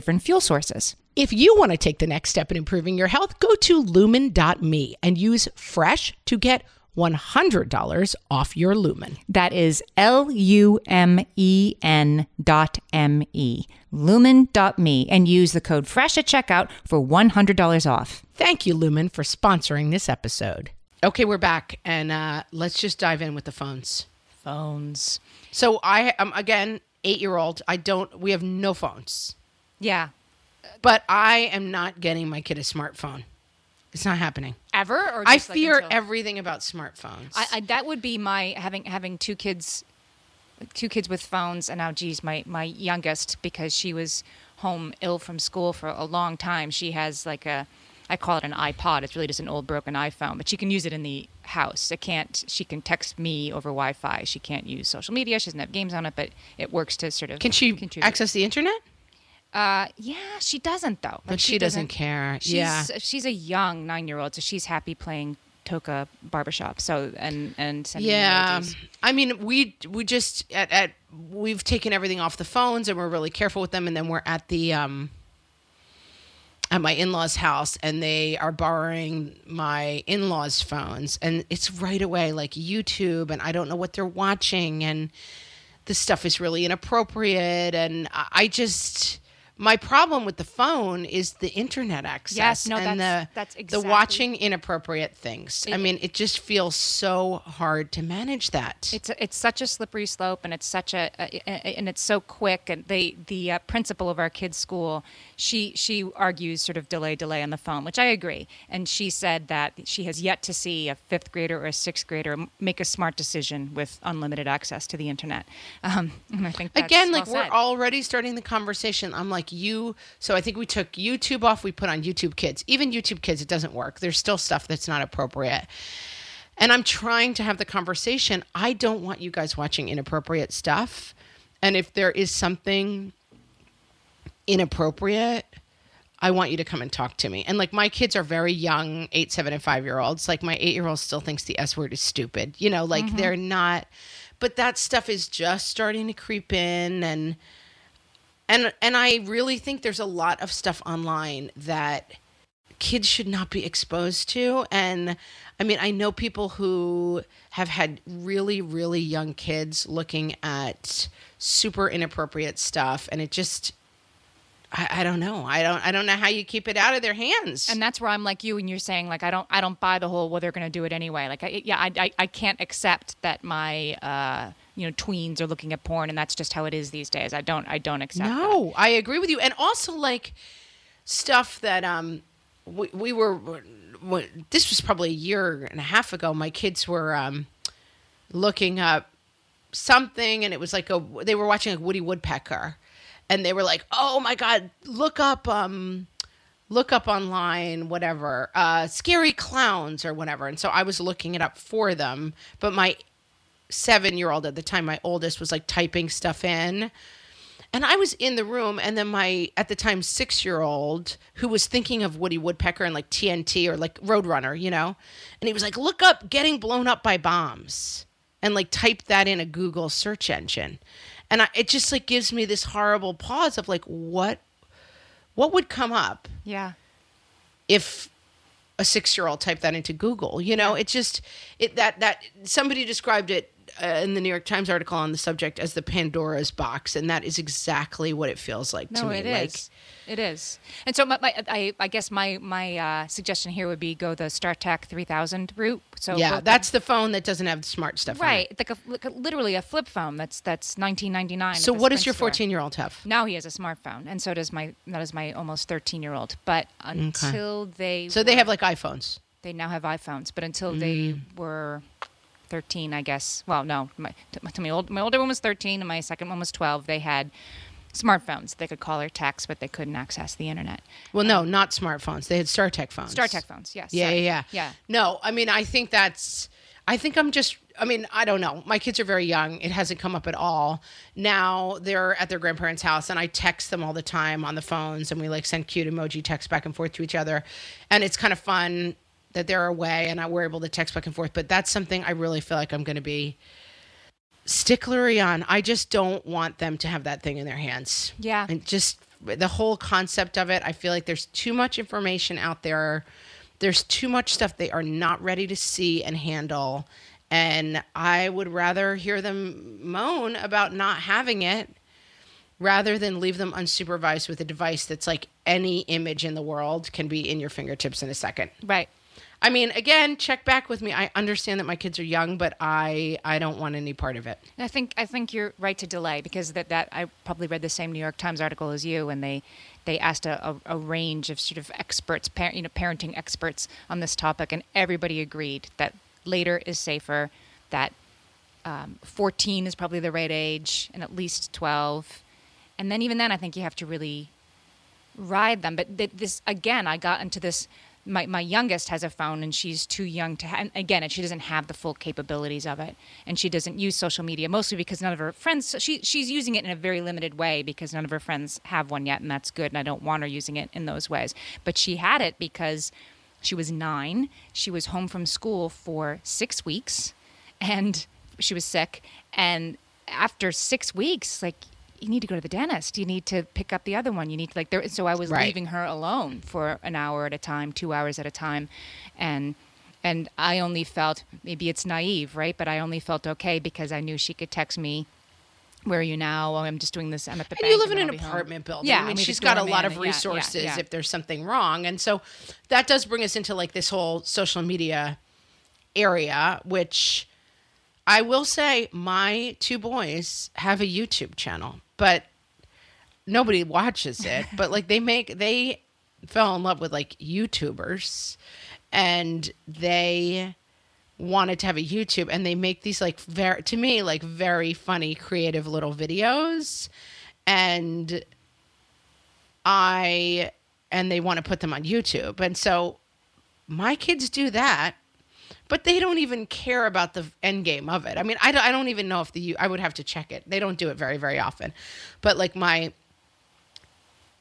fuel sources. If you want to take the next step in improving your health, go to lumen.me and use fresh to get $100 off your lumen. That is L U M E N dot M E. Lumen dot me and use the code FRESH at checkout for $100 off. Thank you, Lumen, for sponsoring this episode. Okay, we're back, and uh, let's just dive in with the phones. Phones. So I am again eight year old. I don't. We have no phones, Yeah. but I am not getting my kid a smartphone. It's not happening. Ever? Or I just, like, fear until- everything about smartphones. I, I, that would be my having having two kids, two kids with phones, and now, geez, my my youngest because she was home ill from school for a long time. She has like a I call it an iPod. It's really just an old broken iPhone, but she can use it in the house. It can't. She can text me over Wi-Fi. She can't use social media. She doesn't have games on it, but it works to sort of. Can she contribute. access the internet? Uh, yeah, she doesn't though. Like, But she doesn't care. She's, Yeah. she's a young nine-year-old, so she's happy playing Toca barbershop. So and and Yeah, emojis. I mean, we we just at, at we've taken everything off the phones and we're really careful with them, and then we're at the um at my in-laws' house, and they are borrowing my in-laws' phones, and it's right away like YouTube, and I don't know what they're watching, and the stuff is really inappropriate, and I just. My problem with the phone is the internet access Yes, no, and that's- the that's the watching inappropriate things. I mean, it just feels so hard to manage that. It's a, it's such a slippery slope, and it's such a, a, a- and it's so quick. And they the uh, principal of our kids' school, she she argues sort of delay delay on the phone, which I agree. And she said that she has yet to see a fifth grader or a sixth grader make a smart decision with unlimited access to the internet. Um, and I think that's Again, well like we're already starting the conversation. I'm like, you. So I think we took YouTube off. We put on YouTube Kids. Even YouTube Kids, it doesn't work. There's still stuff that's not appropriate. And I'm trying to have the conversation. I don't want you guys watching inappropriate stuff. And if there is something inappropriate, I want you to come and talk to me. And like my kids are very young, eight, seven, and five year olds. Like my eight year old still thinks the S word is stupid. You know, like mm-hmm. they're not but that stuff is just starting to creep in and and and I really think there's a lot of stuff online that kids should not be exposed to and I mean I know people who have had really really young kids looking at super inappropriate stuff and it just I, I don't know. I don't I don't know how you keep it out of their hands. and that's where I'm like you, and you're saying like I don't I don't buy the whole well they're going to do it anyway. Like I, yeah, I, I I can't accept that my uh you know tweens are looking at porn, and that's just how it is these days. I don't I don't accept. that. No, I agree with you. And also like stuff that um we, we were this was probably a year and a half ago. My kids were um looking up something and it was like a they were watching like Woody Woodpecker and they were like, "Oh my god, look up um look up online whatever uh scary clowns or whatever." And so I was looking it up for them, but my 7-year-old at the time, my oldest was like typing stuff in. And I was in the room, and then my at the time six year old who was thinking of Woody Woodpecker and like TNT or like Roadrunner, you know, and he was like, "Look up getting blown up by bombs," and like type that in a Google search engine, and I, it just like gives me this horrible pause of like, what, what would come up Yeah. if a six year old typed that into Google. You know, it just it that that somebody described it uh, in the New York Times article on the subject as the Pandora's box, and that is exactly what it feels like to No, me. it is. like, It is. And so, my, my, I, I guess my my uh, suggestion here would be go the StarTAC 3000 route. So yeah, that's the phone that doesn't have the smart stuff. right, like a, like a literally a flip phone. That's that's 1999. So, at what does your 14 year old have? Now he has a smartphone, and so does my that is my almost 13 year old. But until they So they have like iPhones. they now have iPhones, but until they Mm. were 13, I guess. Well, no, my to my old my older one was 13, and my second one was 12. They had smartphones. They could call or text, but they couldn't access the internet. Well, no, um, not smartphones. They had StarTAC phones. StarTAC phones, yes. Yeah, yeah, yeah. Yeah. No, I mean, I think that's. I think I'm just. I mean, I don't know. My kids are very young. It hasn't come up at all. Now they're at their grandparents' house, and I text them all the time on the phones, and we like send cute emoji texts back and forth to each other, and it's kind of fun that they're away and I, we're able to text back and forth. But that's something I really feel like I'm going to be sticklery on. I just don't want them to have that thing in their hands. Yeah. And just the whole concept of it, I feel like there's too much information out there. There's too much stuff they are not ready to see and handle. And I would rather hear them moan about not having it rather than leave them unsupervised with a device that's like any image in the world can be in your fingertips in a second. Right. I mean, again, check back with me. I understand that my kids are young, but I I don't want any part of it. And I think I think you're right to delay because that, that I probably read the same New York Times article as you, and they they asked a, a, a range of sort of experts, par- you know, parenting experts on this topic, and everybody agreed that later is safer, that um, 14 is probably the right age, and at least 12, and then even then, I think you have to really ride them. But th- this again, I got into this. My, my youngest has a phone and she's too young to again, and she doesn't have the full capabilities of it. And she doesn't use social media mostly because none of her friends, she, she's using it in a very limited way because none of her friends have one yet. And that's good. And I don't want her using it in those ways. But she had it because she was nine. She was home from school for six weeks and she was sick. And after six weeks, like, you need to go to the dentist. You need to pick up the other one. You need to like there. So I was Right. leaving her alone for an hour at a time, two hours at a time, and and I only felt maybe it's naive, right? But I only felt okay because I knew she could text me. Where are you now? Oh, I'm just doing this. I'm at the And you live in an I'll home." apartment building. Yeah, I mean, she's got a lot of Yeah, yeah, resources yeah. if there's something wrong. And so that does bring us into like this whole social media area, which I will say my two boys have a YouTube channel, but nobody watches it. but like they make, they fell in love with like YouTubers and they wanted to have a YouTube and they make these like very to me like very funny creative little videos and I and they want to put them on YouTube. And so my kids do that, but they don't even care about the end game of it. I mean, I don't, I don't even know if the I would have to check it. They don't do it very very often. But like my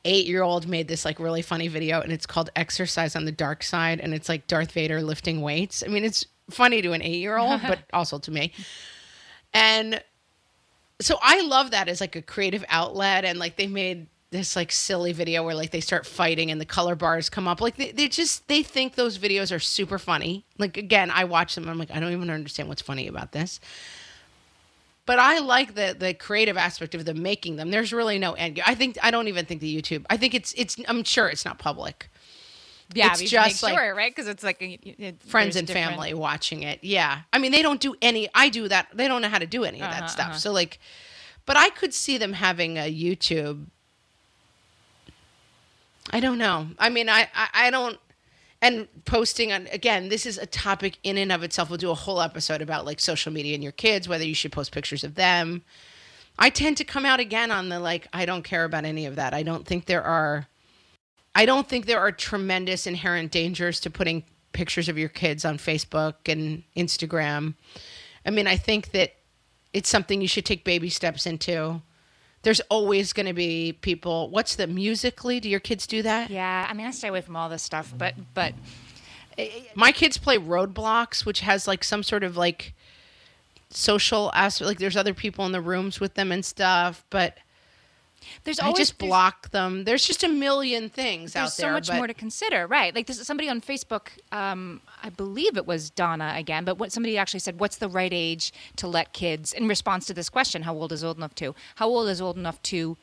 8-year-old made this like really funny video and it's called Exercise on the Dark Side and it's like Darth Vader lifting weights. I mean, it's funny to an 8-year-old, but also to me. And so I love that as like a creative outlet and like they made this like silly video where like they start fighting and the color bars come up like they, they just they think those videos are super funny like again i watch them i'm like i don't even understand what's funny about this but i like the the creative aspect of them making them there's really no end i think i don't even think the youtube i think it's it's i'm sure it's not public Yeah, It's just, like, sure, right? Because it's like it, friends and different- family watching it. Yeah. I mean, they don't do any, I do that. They don't know how to do any of Uh-huh, that stuff. So, like, but I could see them having a YouTube. I don't know. I mean, I, I, I don't, and posting on, again, this is a topic in and of itself. We'll do a whole episode about like social media and your kids, whether you should post pictures of them. I tend to come out again on the like, I don't care about any of that. I don't think there are. I don't think there are tremendous inherent dangers to putting pictures of your kids on Facebook and Instagram. I mean, I think that it's something you should take baby steps into. There's always going to be people. What's the Musical.ly? Do your kids do that? Yeah, I mean, I stay away from all this stuff, but but eh, eh, eh. My kids play Roblox, which has like some sort of like social aspect. Like there's other people in the rooms with them and stuff, but there's I always just there's- block them. There's just a million things out there. There's so much more to consider, right? Like this, somebody on Facebook, um, I believe it was Donna again, but what somebody actually said, "What's the right age to let kids?" In response to this question, how old is old enough to? How old is old enough to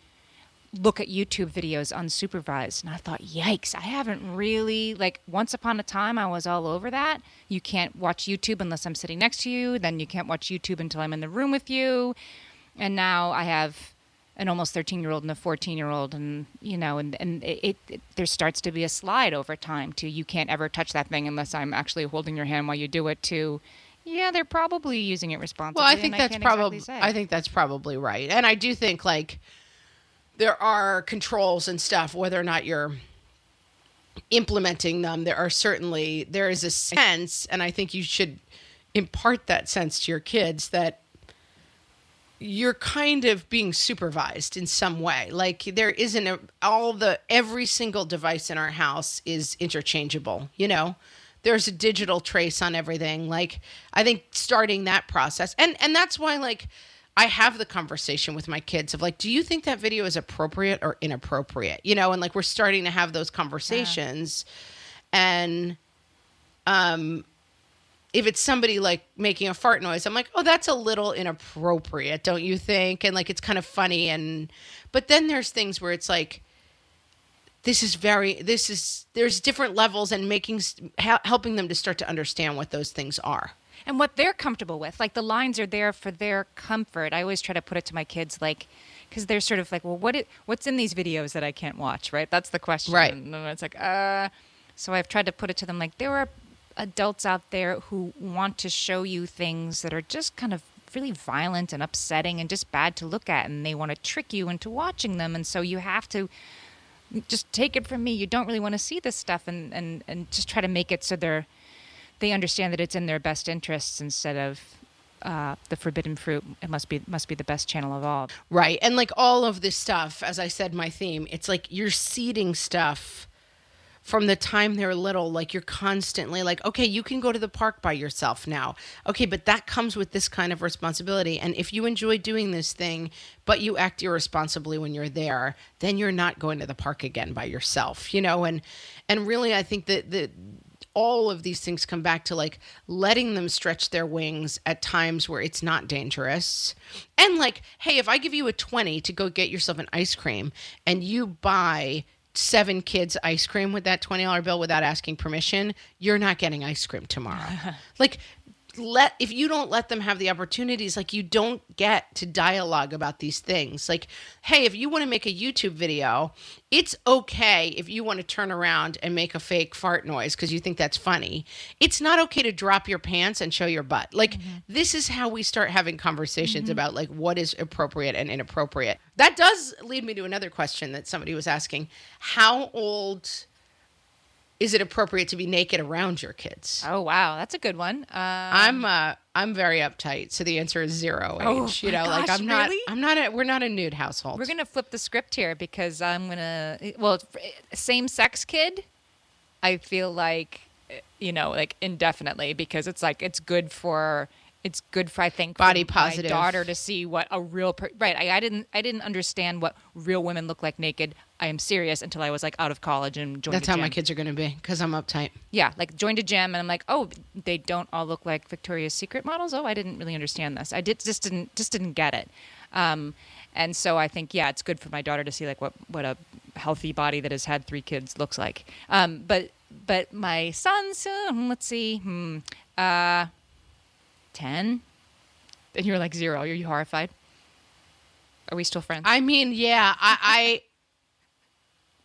look at YouTube videos unsupervised? And I thought, yikes! I haven't really like. Once upon a time, I was all over that. You can't watch YouTube unless I'm sitting next to you. Then you can't watch YouTube until I'm in the room with you. And now I have an almost 13 year old and a 14 year old and you know and, and it, it there starts to be a slide over time to you can't ever touch that thing unless i'm actually holding your hand while you do it to yeah they're probably using it responsibly Well, I think that's probably. exactly. I think that's probably right, and I do think like there are controls and stuff. Whether or not you're implementing them, there are certainly there is a sense, and I think you should impart that sense to your kids that you're kind of being supervised in some way. Like there isn't a, all the every single device in our house is interchangeable, you know. There's a digital trace on everything. Like I think starting that process and and that's why like I have the conversation with my kids of like do you think that video is appropriate or inappropriate? You know, and like we're starting to have those conversations and um if it's somebody like making a fart noise, I'm like, oh, that's a little inappropriate, don't you think? And like, it's kind of funny. And, but then there's things where it's like, this is very, this is, there's different levels and making, hel- helping them to start to understand what those things are. and what they're comfortable with like the lines are there for their comfort i always try to put it to my kids like because they're sort of like well what it, what's in these videos that i can't watch right that's the question Right. and then it's like uh so i've tried to put it to them like there are adults out there who want to show you things that are just kind of really violent and upsetting and just bad to look at and they want to trick you into watching them and so you have to just take it from me. You don't really want to see this stuff, and and and just try to make it so they're they understand that it's in their best interests instead of uh, the forbidden fruit. It must be must be the best channel of all. Right. And like all of this stuff, as I said, my theme, it's like you're seeding stuff from the time they're little. Like you're constantly like, okay, you can go to the park by yourself now. Okay, but that comes with this kind of responsibility. And if you enjoy doing this thing, but you act irresponsibly when you're there, then you're not going to the park again by yourself, you know? And and really I think that the all of these things come back to like letting them stretch their wings at times where it's not dangerous. And like, hey, if I give you a 20 to go get yourself an ice cream and you buy seven kids ice cream with that $20 bill without asking permission, you're not getting ice cream tomorrow. like let if you don't let them have the opportunities like you don't get to dialogue about these things. Like hey if you want to make a youtube video it's okay if you want to turn around and make a fake fart noise because you think that's funny. It's not okay to drop your pants and show your butt. Like mm-hmm. this is how we start having conversations mm-hmm. about like what is appropriate and inappropriate. That does lead me to another question that somebody was asking. How old is it appropriate to be naked around your kids? Oh wow, that's a good one. Um, I'm uh I'm very uptight, so the answer is zero. age. You know, gosh, like I'm really? not I'm not a, we're not a nude household. We're gonna flip the script here because I'm gonna well same sex kid. I feel like you know like indefinitely because it's like it's good for it's good for I think body positive my daughter to see what a real per- right. I, I didn't I didn't understand what real women look like naked. I am serious until I was like out of college and joined. That's how my kids are going to be because I'm uptight. Yeah, like joined a gym and I'm like, oh, they don't all look like Victoria's Secret models. Oh, I didn't really understand this. I did just didn't just didn't get it. Um, and so I think yeah, it's good for my daughter to see like what what a healthy body that has had three kids looks like. Um, but but my sons, uh, let's see, hmm, uh, 10 and you're like zero. Are you horrified? Are we still friends? I mean yeah i i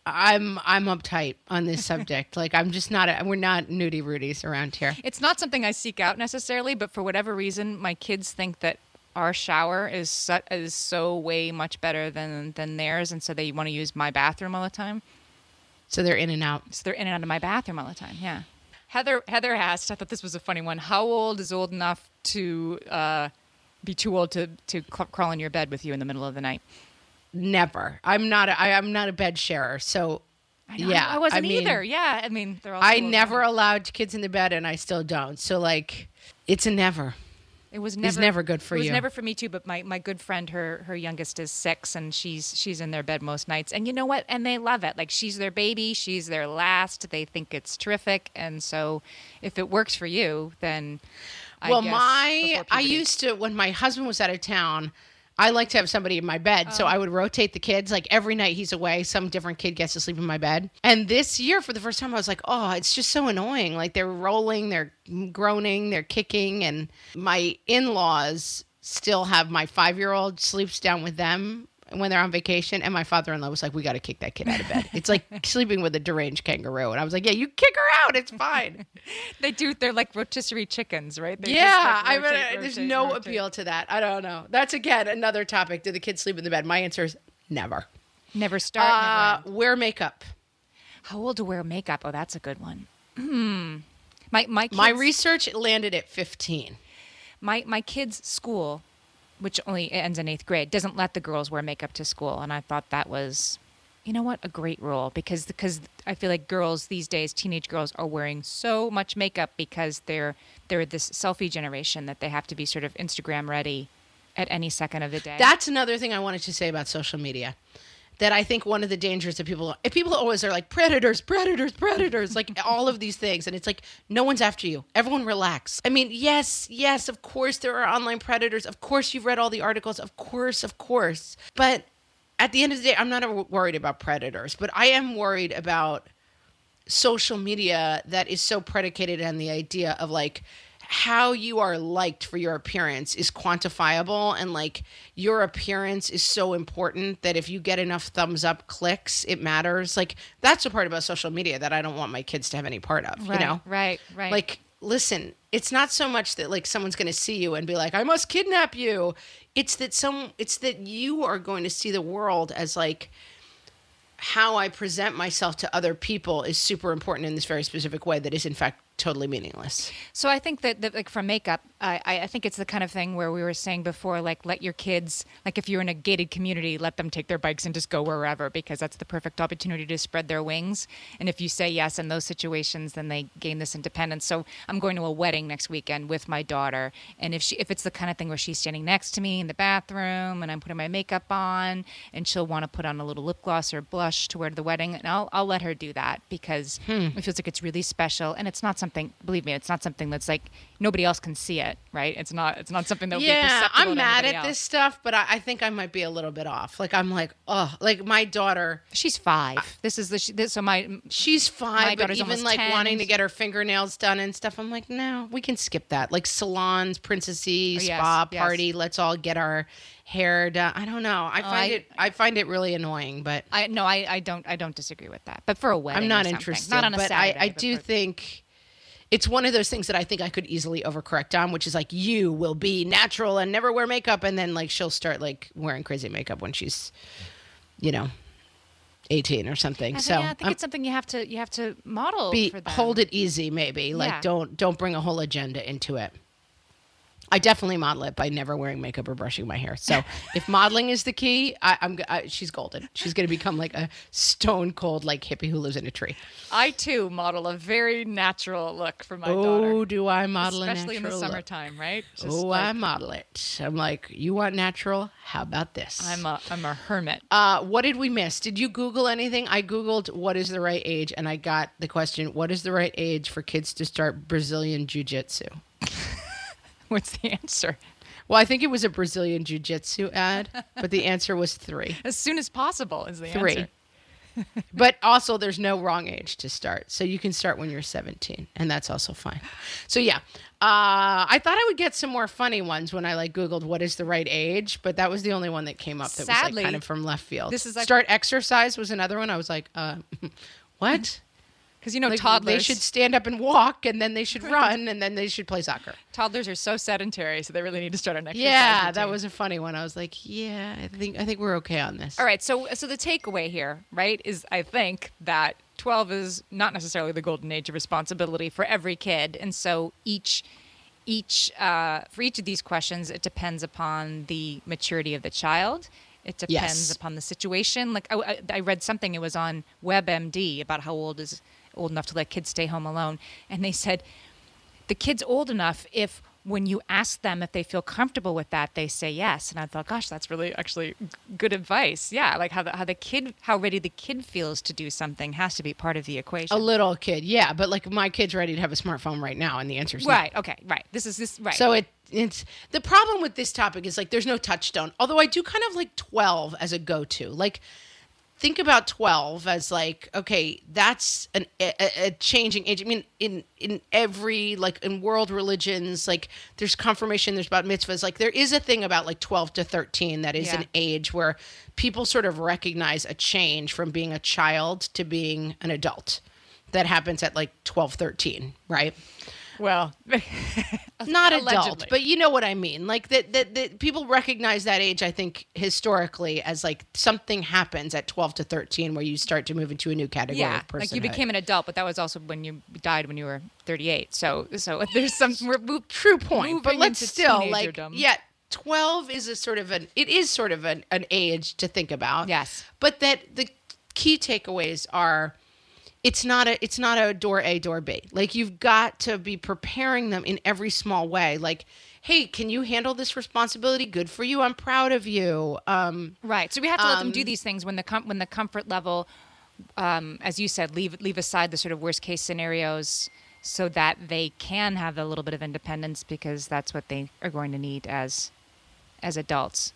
i'm i'm uptight on this subject. Like i'm just not a, we're not nudie rudies around here. It's not something i seek out necessarily but for whatever reason my kids think that our shower is so, is so way much better than than theirs and so they want to use my bathroom all the time. So they're in and out. So they're in and out of my bathroom all the time yeah Heather Heather asked, I thought this was a funny one. How old is old enough to uh, be too old to to crawl in your bed with you in the middle of the night? Never. I'm not. A, I, am not a bed sharer. So I know, yeah, I wasn't I mean, either. Yeah, I mean, they're all. I never allowed kids in the bed, and I still don't. So like, it's a never. It was never, it's never good for you. It was you. never for me too. But my, my good friend, her her youngest is six, and she's she's in their bed most nights. And you know what? And they love it. Like she's their baby. She's their last. They think it's terrific. And so, if it works for you, then. well, my I used to when my husband was out of town. I like to have somebody in my bed. Oh. So I would rotate the kids. Like every night he's away, some different kid gets to sleep in my bed. And this year, for the first time, I was like, oh, it's just so annoying. Like they're rolling, they're groaning, they're kicking. And my in laws still have my five year old sleeps down with them when they're on vacation, and my father-in-law was like, "We got to kick that kid out of bed. It's like sleeping with a deranged kangaroo." And I was like, "Yeah, you kick her out. It's fine." they do. They're like rotisserie chickens, right? They yeah, like rotate, I mean, there's no rotate. appeal to that. I don't know. That's again another topic. Do the kids sleep in the bed? My answer is never. Never start. Uh, never wear makeup. How old to wear makeup? Oh, that's a good one. Hmm. My my kids, my research landed at 15. My my kids' school which only ends in eighth grade, doesn't let the girls wear makeup to school. And I thought that was, you know what, a great rule because because I feel like girls these days, teenage girls, are wearing so much makeup because they're they're this selfie generation that they have to be sort of Instagram ready at any second of the day. That's another thing I wanted to say about social media that I think one of the dangers that people if people always are like predators, predators, predators, like all of these things, and it's like no one's after you. Everyone relax. I mean, yes, yes, of course there are online predators. Of course you've read all the articles. Of course, of course. But at the end of the day, I'm not worried about predators, but I am worried about social media that is so predicated on the idea of like how you are liked for your appearance is quantifiable and like your appearance is so important that if you get enough thumbs up clicks it matters. Like that's the part about social media that i don't want my kids to have any part of right, you know? right right. Like listen it's not so much that like someone's going to see you and be like i must kidnap you. It's that some it's that you are going to see the world as like how I present myself to other people is super important in this very specific way that is in fact totally meaningless. So I think that, that like for makeup, I, I think it's the kind of thing where we were saying before, like let your kids, like if you're in a gated community, let them take their bikes and just go wherever because that's the perfect opportunity to spread their wings. And if you say yes in those situations, then they gain this independence. So I'm going to a wedding next weekend with my daughter, and if she if it's the kind of thing where she's standing next to me in the bathroom and I'm putting my makeup on, and she'll want to put on a little lip gloss or blush to wear to the wedding, and I'll I'll let her do that because hmm. it feels like it's really special, and it's not something. Believe me, it's not something that's like nobody else can see it, right? It's not it's not something that Yeah, I'm mad at else. this stuff, but I, I think I might be a little bit off. Like I'm like, oh, like my daughter, She's five. This is the this, so my she's My five, but even like 10. wanting to get her fingernails done and stuff, I'm like, no, we can skip that. Like salons, princessy, Oh, yes, spa yes. party, let's all get our hair done. I don't know. I oh, find I- it, I find it really annoying, but I no I, I don't I don't disagree with that. But for a wedding, I'm not interested. Not on a but Saturday. I, I do think it's one of those things that I think I could easily overcorrect on, which is like you will be natural and never wear makeup, and then like she'll start like wearing crazy makeup when she's, you know, 18 or something. I so think, yeah, I think I'm- it's something you have to you have to model be hold it easy, maybe like Yeah. don't don't bring a whole agenda into it. I definitely model it by never wearing makeup or brushing my hair. So if modeling is the key, I, I, she's golden. She's gonna become like a stone cold like hippie who lives in a tree. I too model a very natural look for my oh, daughter, do I model it? especially in the natural look? summertime, right? Just Oh, like, I model it. I'm like, you want natural? How about this? I'm a I'm a hermit. Uh, what did we miss? Did you Google anything? I Googled what is the right age, and I got the question: What is the right age for kids to start Brazilian Jiu Jitsu? What's the answer? Well, I think it was a Brazilian Jiu Jitsu ad, but the answer was three. As soon as possible is the Three. answer. But also, there's no wrong age to start. So you can start when you're 17, and that's also fine. So, yeah, uh, I thought I would get some more funny ones when I like Googled what is the right age, but that was the only one that came up that was like kind of from left field. this is like- start exercise was another one. I was like, uh, what? Because you know Like, toddlers They should stand up and walk, and then they should run, and then they should play soccer. toddlers are so sedentary, so they really need to start an exercise. Yeah, that was a funny one. I was like, yeah, I think I think we're okay on this. All right, so so the takeaway here, right, is I think that 12 is not necessarily the golden age of responsibility for every kid, and so each each uh, for each of these questions, it depends upon the maturity of the child. It depends Yes. upon the situation. Like I- I read something, it was on WebMD about how old is old enough to let kids stay home alone, and they said the kid's old enough if when you ask them if they feel comfortable with that, they say yes. And I thought, gosh, that's really actually good advice. Yeah, like how the, how the kid, how ready the kid feels to do something has to be part of the equation. A little kid, yeah, but like my kid's ready to have a smartphone right now, and the answer's no. right. Okay. Right. This is this. Right. So it it's the problem with this topic is like there's no touchstone. Although I do kind of like 12 as a go-to. Like think about 12 as like okay, that's an, a, a changing age. I mean in in every like in world religions like there's confirmation there's about mitzvahs like there is a thing about like 12 to 13 that is Yeah. an age where people sort of recognize a change from being a child to being an adult. That happens at like 12 13, right? Well, not adult, but you know what I mean. Like that, that, that people recognize that age. I think historically as like something happens at twelve to thirteen where you start to move into a new category. yeah, like you became an adult, but that was also when you died when you were 38. So, so there's some true point, but let's still like yeah. 12 is a sort of an it is sort of an, an age to think about Yes. but that the key takeaways are it's not a it's not a door A door B. Like you've got to be preparing them in every small way. Like, hey, can you handle this responsibility? Good for you. I'm proud of you. Um, Right. So we have to let them Um, do these things when the com- when the comfort level, um, as you said, leave leave aside the sort of worst case scenarios, so that they can have a little bit of independence because that's what they are going to need as as adults.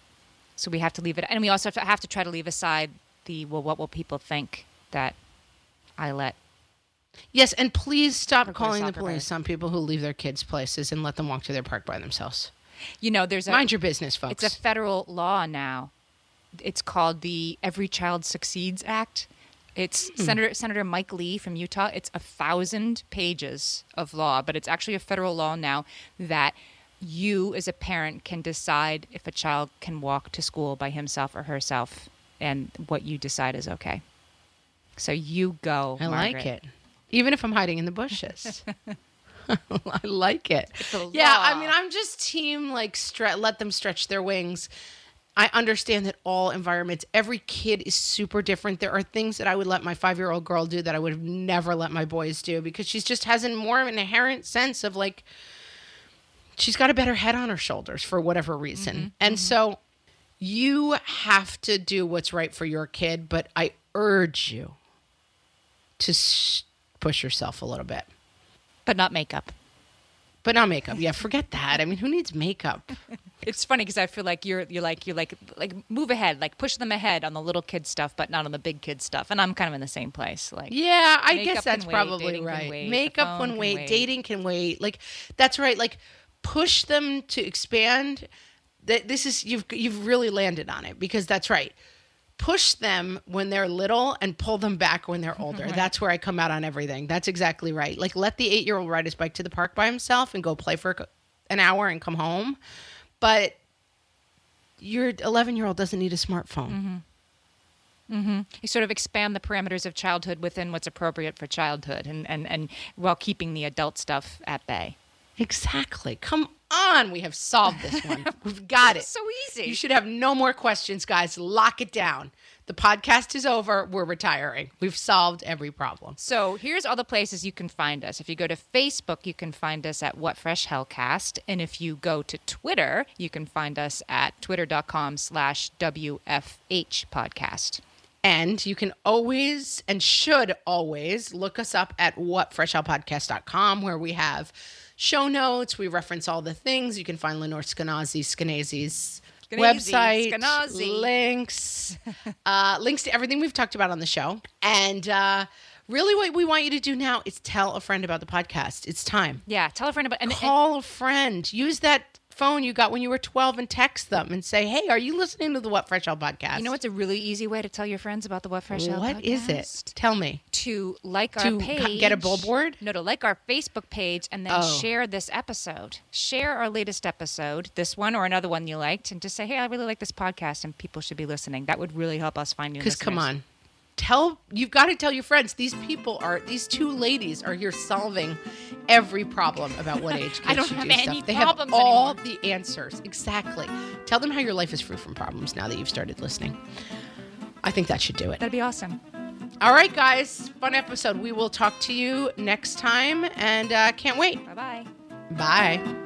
So we have to leave it, and we also have to, have to try to leave aside the well, what will people think that I let. yes, and please stop Or go to calling the police on people who leave their kids places and let them walk to their park by themselves. You know, there's a Mind your business, folks. It's a federal law now. It's called the Every Child Succeeds Act. It's Hmm. Senator Senator Mike Lee from Utah. It's a thousand pages of law, but it's actually a federal law now that you as a parent can decide if a child can walk to school by himself or herself and what you decide is okay. So you go. I Margaret. like it. Even if I'm hiding in the bushes. I like it. Yeah, I mean, I'm just team like stre- let them stretch their wings. I understand that all environments, every kid is super different. There are things that I would let my five year old girl do that I would have never let my boys do because she just has a more of an inherent sense of like, she's got a better head on her shoulders for whatever reason. Mm-hmm, and mm-hmm. so you have to do what's right for your kid, but I urge you to s- push yourself a little bit. But not makeup. But not makeup. Yeah, forget that. I mean, who needs makeup? It's funny because I feel like you're you're like you're like like move ahead, like push them ahead on the little kid stuff, but not on the big kid stuff. And I'm kind of in the same place. Like Yeah, I guess that's wait, probably can right. wait, Makeup can can wait, wait. dating can wait. Like that's right. Like push them to expand. That this is you've you've really landed on it because that's right. Push them when they're little and pull them back when they're older. That's where I come out on everything. That's exactly right. Like let the 8-year-old ride his bike to the park by himself and go play for an hour and come home. But your 11-year-old doesn't need a smartphone. Mm-hmm. Mm-hmm. you sort of expand the parameters of childhood within what's appropriate for childhood, and and and while keeping the adult stuff at bay. Exactly. Come on. We have solved this one. We've got it. So easy. You should have no more questions, guys. Lock it down. The podcast is over. We're retiring. We've solved every problem. So here's all the places you can find us. If you go to Facebook, you can find us at What Fresh Hellcast. And if you go to Twitter, you can find us at twitter.com slash WFH podcast. And you can always and should always look us up at whatfreshhellpodcast.com where we have show notes. We reference all the things. You can find Lenore Skenazy, Skenazy's Skenazy, website, links, uh, links to everything we've talked about on the show. And uh, really what we want you to do now is tell a friend about the podcast. It's time. Yeah, tell a friend about and, and- Call a friend. Use that phone you got when you were 12 and text them and say, hey, are you listening to the What Fresh Hell podcast? you know what's a really easy way to tell your friends about the What Fresh Hell What is it? Tell me. To like To our page. get a billboard? No, to like our Facebook page and then Oh. share this episode. Share our latest episode, this one or another one you liked, and just say, hey, I really like this podcast and people should be listening. That would really help us find new Because come on. Tell you've got to tell your friends. These people are these two ladies are here solving every problem about what age kids I don't should have do any stuff. They have all anymore. the answers. Exactly. Tell them how your life is free from problems now that you've started listening. I think that should do it. That'd be awesome. All right, guys. Fun episode. We will talk to you next time and uh, can't wait. Bye bye. Bye.